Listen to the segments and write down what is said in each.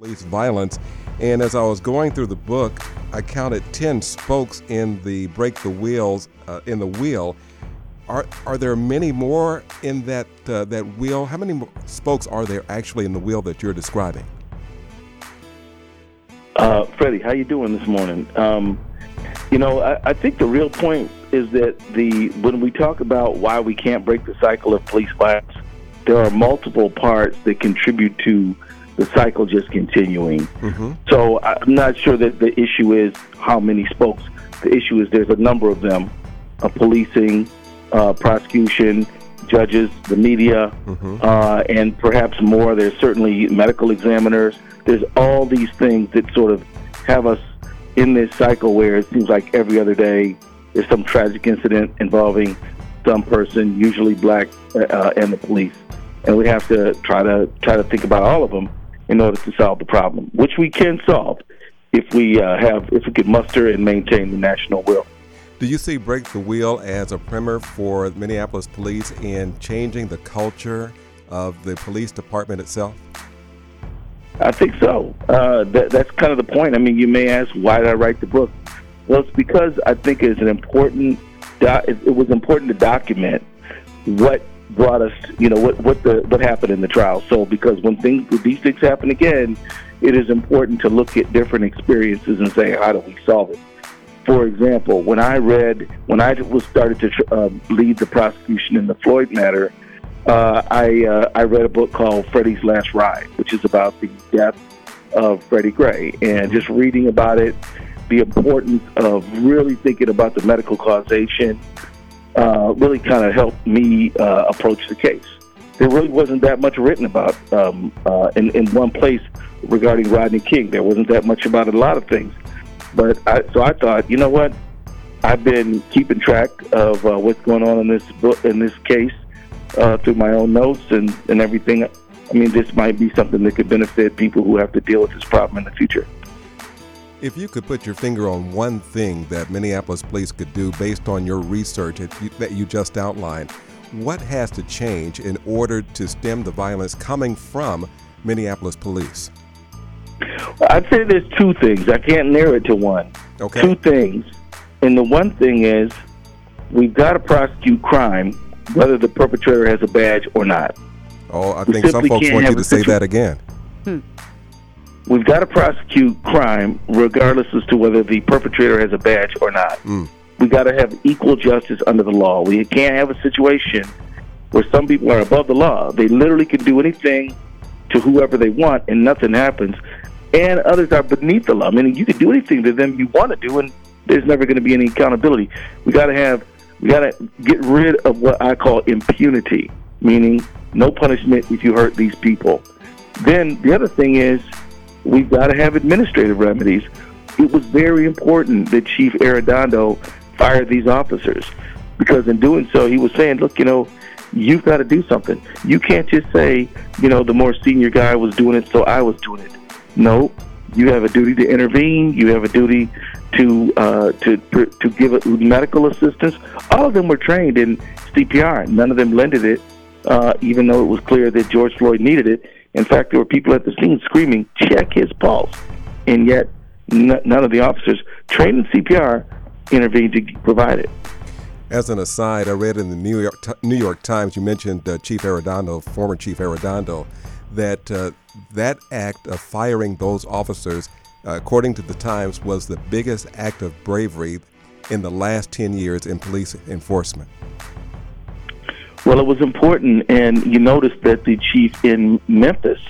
police violence. And as I was going through the book, I counted 10 spokes in the break the wheels uh, in the wheel. Are, are there many more in that uh, that wheel? How many spokes are there actually in the wheel that you're describing? Uh, Freddie, how you doing this morning? Um, you know, I, I think the real point is that the when we talk about why we can't break the cycle of police violence, there are multiple parts that contribute to the cycle just continuing. Mm-hmm. So I'm not sure that the issue is how many spokes. The issue is there's a number of them: uh, policing, uh, prosecution, judges, the media, mm-hmm. uh, and perhaps more. There's certainly medical examiners. There's all these things that sort of have us in this cycle where it seems like every other day there's some tragic incident involving some person, usually black, uh, and the police, and we have to try to try to think about all of them in order to solve the problem, which we can solve if we uh, have if we can muster and maintain the national will. Do you see Break the Wheel as a primer for Minneapolis police in changing the culture of the police department itself? I think so. Uh, that, that's kind of the point. I mean, you may ask, why did I write the book? Well, it's because I think it's an important. Do- it was important to document what brought us, you know, what what the what happened in the trial. So because when things when these things happen again, it is important to look at different experiences and say how do we solve it. For example, when I read when I was started to uh, lead the prosecution in the Floyd matter, uh, I uh, I read a book called Freddie's Last Ride, which is about the death of Freddie Gray, and just reading about it, the importance of really thinking about the medical causation uh, really kind of helped me uh, approach the case. There really wasn't that much written about um, uh, in, in one place regarding Rodney King. There wasn't that much about a lot of things. But I, so I thought, you know what? I've been keeping track of uh, what's going on in this book, in this case, uh, through my own notes and, and everything. I mean, this might be something that could benefit people who have to deal with this problem in the future. If you could put your finger on one thing that Minneapolis police could do based on your research that you just outlined, what has to change in order to stem the violence coming from Minneapolis police? I'd say there's two things. I can't narrow it to one. Okay. Two things. And the one thing is we've got to prosecute crime whether the perpetrator has a badge or not. Oh, I we think some folks want you to say that again. Hmm we've got to prosecute crime regardless as to whether the perpetrator has a badge or not. Mm. We got to have equal justice under the law. We can't have a situation where some people are above the law. They literally can do anything to whoever they want and nothing happens. And others are beneath the law. I mean, you can do anything to them you want to do, and there's never going to be any accountability. We got to have, we got to get rid of what I call impunity, meaning no punishment if you hurt these people. Then the other thing is we've got to have administrative remedies. It was very important that Chief Arradondo fired these officers because in doing so, he was saying, look, you know, you've got to do something. You can't just say, you know, the more senior guy was doing it, so I was doing it. No, you have a duty to intervene. You have a duty to uh, to to give medical assistance. All of them were trained in CPR. None of them lended it, uh, even though it was clear that George Floyd needed it. In fact, there were people at the scene screaming, check his pulse. And yet, n- none of the officers trained in CPR intervened to provide it. As an aside, I read in the New York, New York Times, you mentioned uh, Chief Arradondo, former Chief Arradondo, that uh, that act of firing those officers, uh, according to the Times, was the biggest act of bravery in the last 10 years in police enforcement. Well, it was important, and you noticed that the chief in Memphis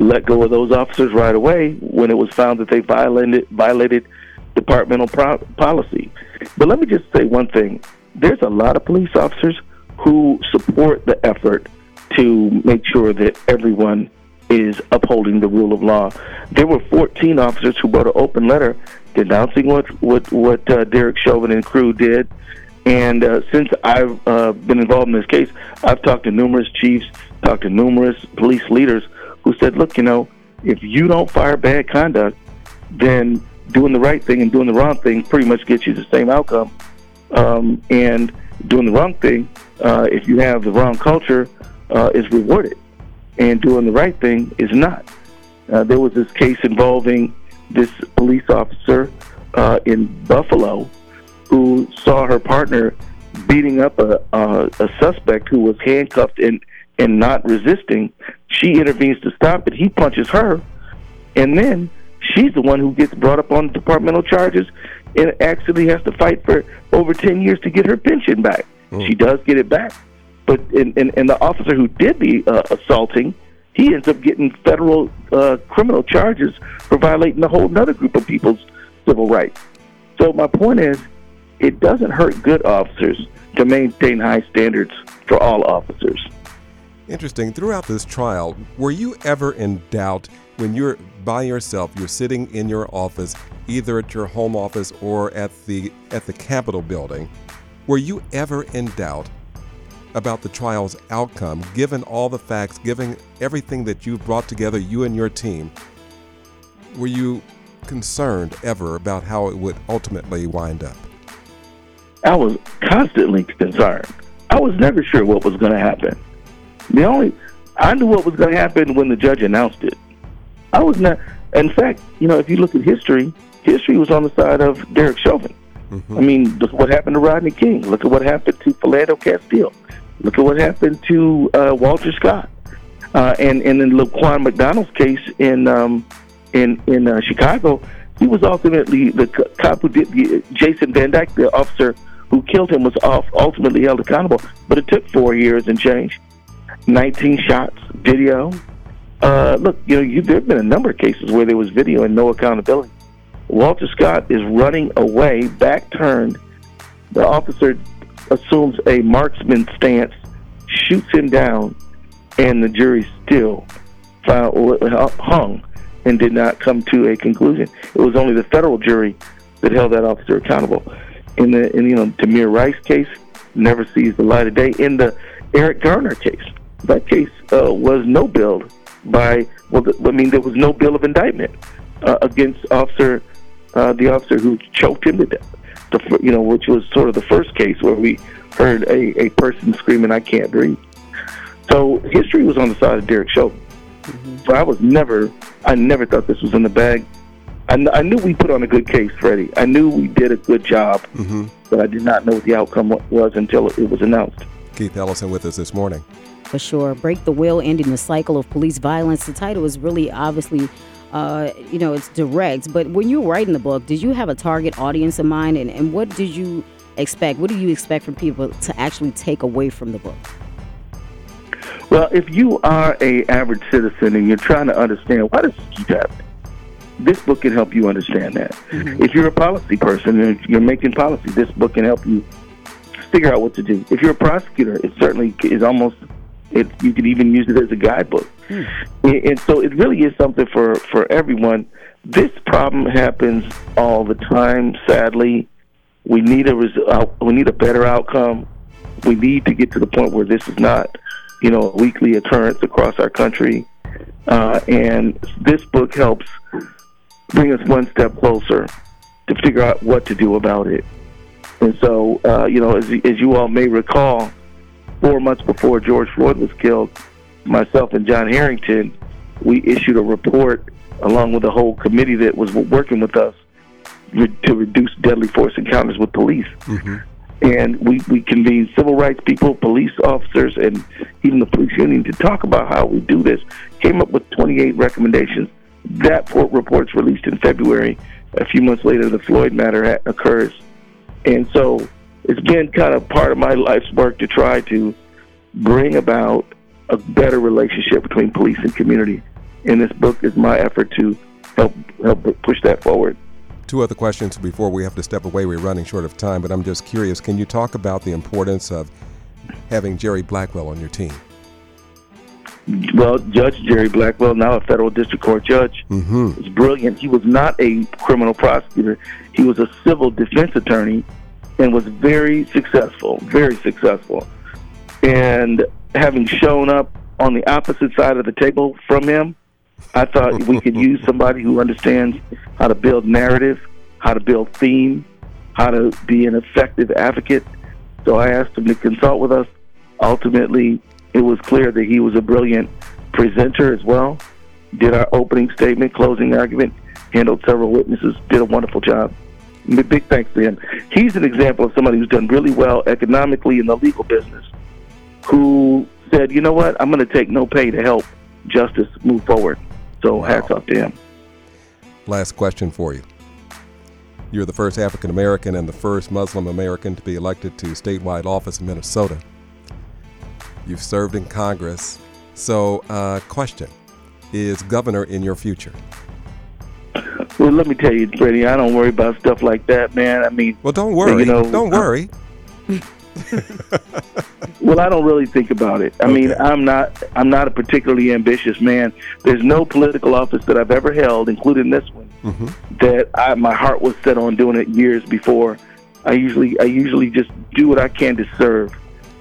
let go of those officers right away when it was found that they violated violated departmental pro- policy. But let me just say one thing: there's a lot of police officers who support the effort to make sure that everyone is upholding the rule of law. There were 14 officers who wrote an open letter denouncing what what what uh, Derek Chauvin and crew did and uh, since I've uh, been involved in this case, I've talked to numerous chiefs, talked to numerous police leaders who said, look, you know, if you don't fire bad conduct, then doing the right thing and doing the wrong thing pretty much gets you the same outcome. Um, and doing the wrong thing, uh, if you have the wrong culture, uh, is rewarded. And doing the right thing is not. Uh, there was this case involving this police officer uh, in Buffalo who saw her partner beating up a, a, a suspect who was handcuffed and, and not resisting. She intervenes to stop it. He punches her, and then she's the one who gets brought up on departmental charges and actually has to fight for over 10 years to get her pension back. Mm. She does get it back. But and, and, and the officer who did the uh, assaulting, he ends up getting federal uh, criminal charges for violating a whole other group of people's civil rights. So my point is, it doesn't hurt good officers to maintain high standards for all officers. Interesting. Throughout this trial, were you ever in doubt when you're by yourself, you're sitting in your office, either at your home office or at the at the Capitol building, were you ever in doubt about the trial's outcome, given all the facts, given everything that you've brought together, you and your team? Were you concerned ever about how it would ultimately wind up? I was constantly concerned. I was never sure what was going to happen. The only I knew what was going to happen when the judge announced it. I was not. In fact, you know, if you look at history, history was on the side of Derek Chauvin. Mm-hmm. I mean, look what happened to Rodney King. Look at what happened to Philando Castile. Look at what happened to uh, Walter Scott. Uh, and and in Laquan McDonald's case in um, in in uh, Chicago, he was ultimately the cop who did the, Jason Van Dyke, the officer who killed him, was off, ultimately held accountable. But it took four years and change. 19 shots, video. Uh, look, you know, you, there have been a number of cases where there was video and no accountability. Walter Scott is running away, back turned. The officer assumes a marksman stance, shoots him down, and the jury still found, hung and did not come to a conclusion. It was only the federal jury that held that officer accountable. In the in, you know Tamir Rice case, never sees the light of day. In the Eric Garner case, that case uh, was no bill by well, the, I mean there was no bill of indictment uh, against officer uh, the officer who choked him to death. The you know which was sort of the first case where we heard a, a person screaming, "I can't breathe." So history was on the side of Derek Chauvin. Mm-hmm. So I was never, I never thought this was in the bag. I, I knew we put on a good case, Freddie. I knew we did a good job, mm-hmm. but I did not know what the outcome was until it was announced. Keith Ellison with us this morning. For sure. Break the Wheel, Ending the Cycle of Police Violence. The title is really obviously, uh, you know, it's direct. But when you were writing the book, did you have a target audience in mind? And, and what did you expect? What do you expect from people to actually take away from the book? Well, if you are a average citizen and you're trying to understand why does this keep happening, this book can help you understand that. Mm-hmm. If you're a policy person and you're making policy, this book can help you figure out what to do. If you're a prosecutor, it certainly is almost it, you could even use it as a guidebook. Mm. And, and so it really is something for, for everyone. This problem happens all the time, sadly. We need a res- uh, we need a better outcome. We need to get to the point where this is not, you know, a weekly occurrence across our country. Uh, and this book helps bring us one step closer to figure out what to do about it. And so, uh, you know, as, as you all may recall, four months before George Floyd was killed, myself and John Harrington, we issued a report along with a whole committee that was working with us to reduce deadly force encounters with police. Mm-hmm. And we, we convened civil rights people, police officers, and even the police union to talk about how we do this. Came up with 28 recommendations. That report, report's released in February. A few months later, the Floyd matter ha- occurs. And so it's been kind of part of my life's work to try to bring about a better relationship between police and community. And this book is my effort to help help push that forward. Two other questions before we have to step away. We're running short of time, but I'm just curious. Can you talk about the importance of having Jerry Blackwell on your team? Well, Judge Jerry Blackwell, now a federal district court judge, mm-hmm. is brilliant. He was not a criminal prosecutor; he was a civil defense attorney and was very successful, very successful. And having shown up on the opposite side of the table from him, I thought we could use somebody who understands how to build narrative, how to build theme, how to be an effective advocate. So I asked him to consult with us. Ultimately, it was clear that he was a brilliant presenter as well. did our opening statement, closing argument, handled several witnesses, did a wonderful job. Big thanks to him. He's an example of somebody who's done really well economically in the legal business, who said, you know what, I'm going to take no pay to help justice move forward. So wow. hats off to him. Last question for you. You're the first African American and the first Muslim American to be elected to statewide office in Minnesota. You've served in Congress. So, uh, question Is governor in your future? Well, let me tell you, Freddie, I don't worry about stuff like that, man. I mean, well, don't worry. You know, don't worry. well, I don't really think about it. I okay. mean, I'm not I'm not a particularly ambitious man. There's no political office that I've ever held, including this one, mm-hmm. that I, my heart was set on doing it years before. I usually I usually just do what I can to serve.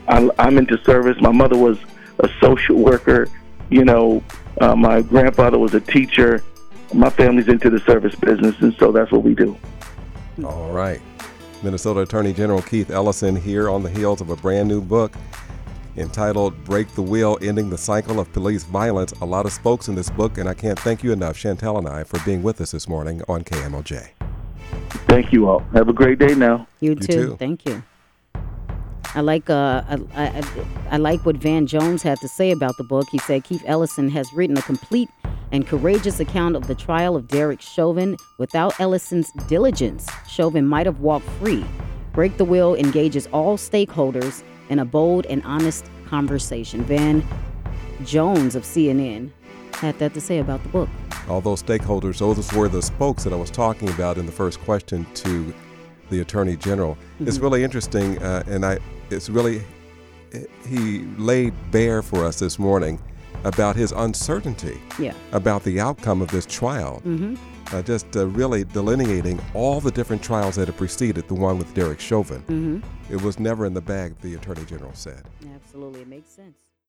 I, I'm into service. My mother was a social worker. You know, uh, my grandfather was a teacher. My family's into the service business, and so that's what we do. All right. Minnesota Attorney General Keith Ellison here on the heels of a brand new book entitled Break the Wheel Ending the Cycle of Police Violence. A lot of spokes in this book, and I can't thank you enough, Chantel and I, for being with us this morning on KMOJ. Thank you all. Have a great day now. You, you too. too. Thank you. I like uh, I, I, I like what Van Jones had to say about the book. He said Keith Ellison has written a complete and courageous account of the trial of Derek Chauvin. Without Ellison's diligence, Chauvin might have walked free. Break the Wheel engages all stakeholders in a bold and honest conversation. Van Jones of CNN had that to say about the book. All those stakeholders, those were the spokes that I was talking about in the first question to the Attorney General. Mm-hmm. It's really interesting, uh, and I, it's really, he laid bare for us this morning about his uncertainty yeah. about the outcome of this trial. Mm-hmm. Uh, just uh, really delineating all the different trials that have preceded the one with Derek Chauvin. Mm-hmm. It was never in the bag, the Attorney General said. Absolutely. It makes sense.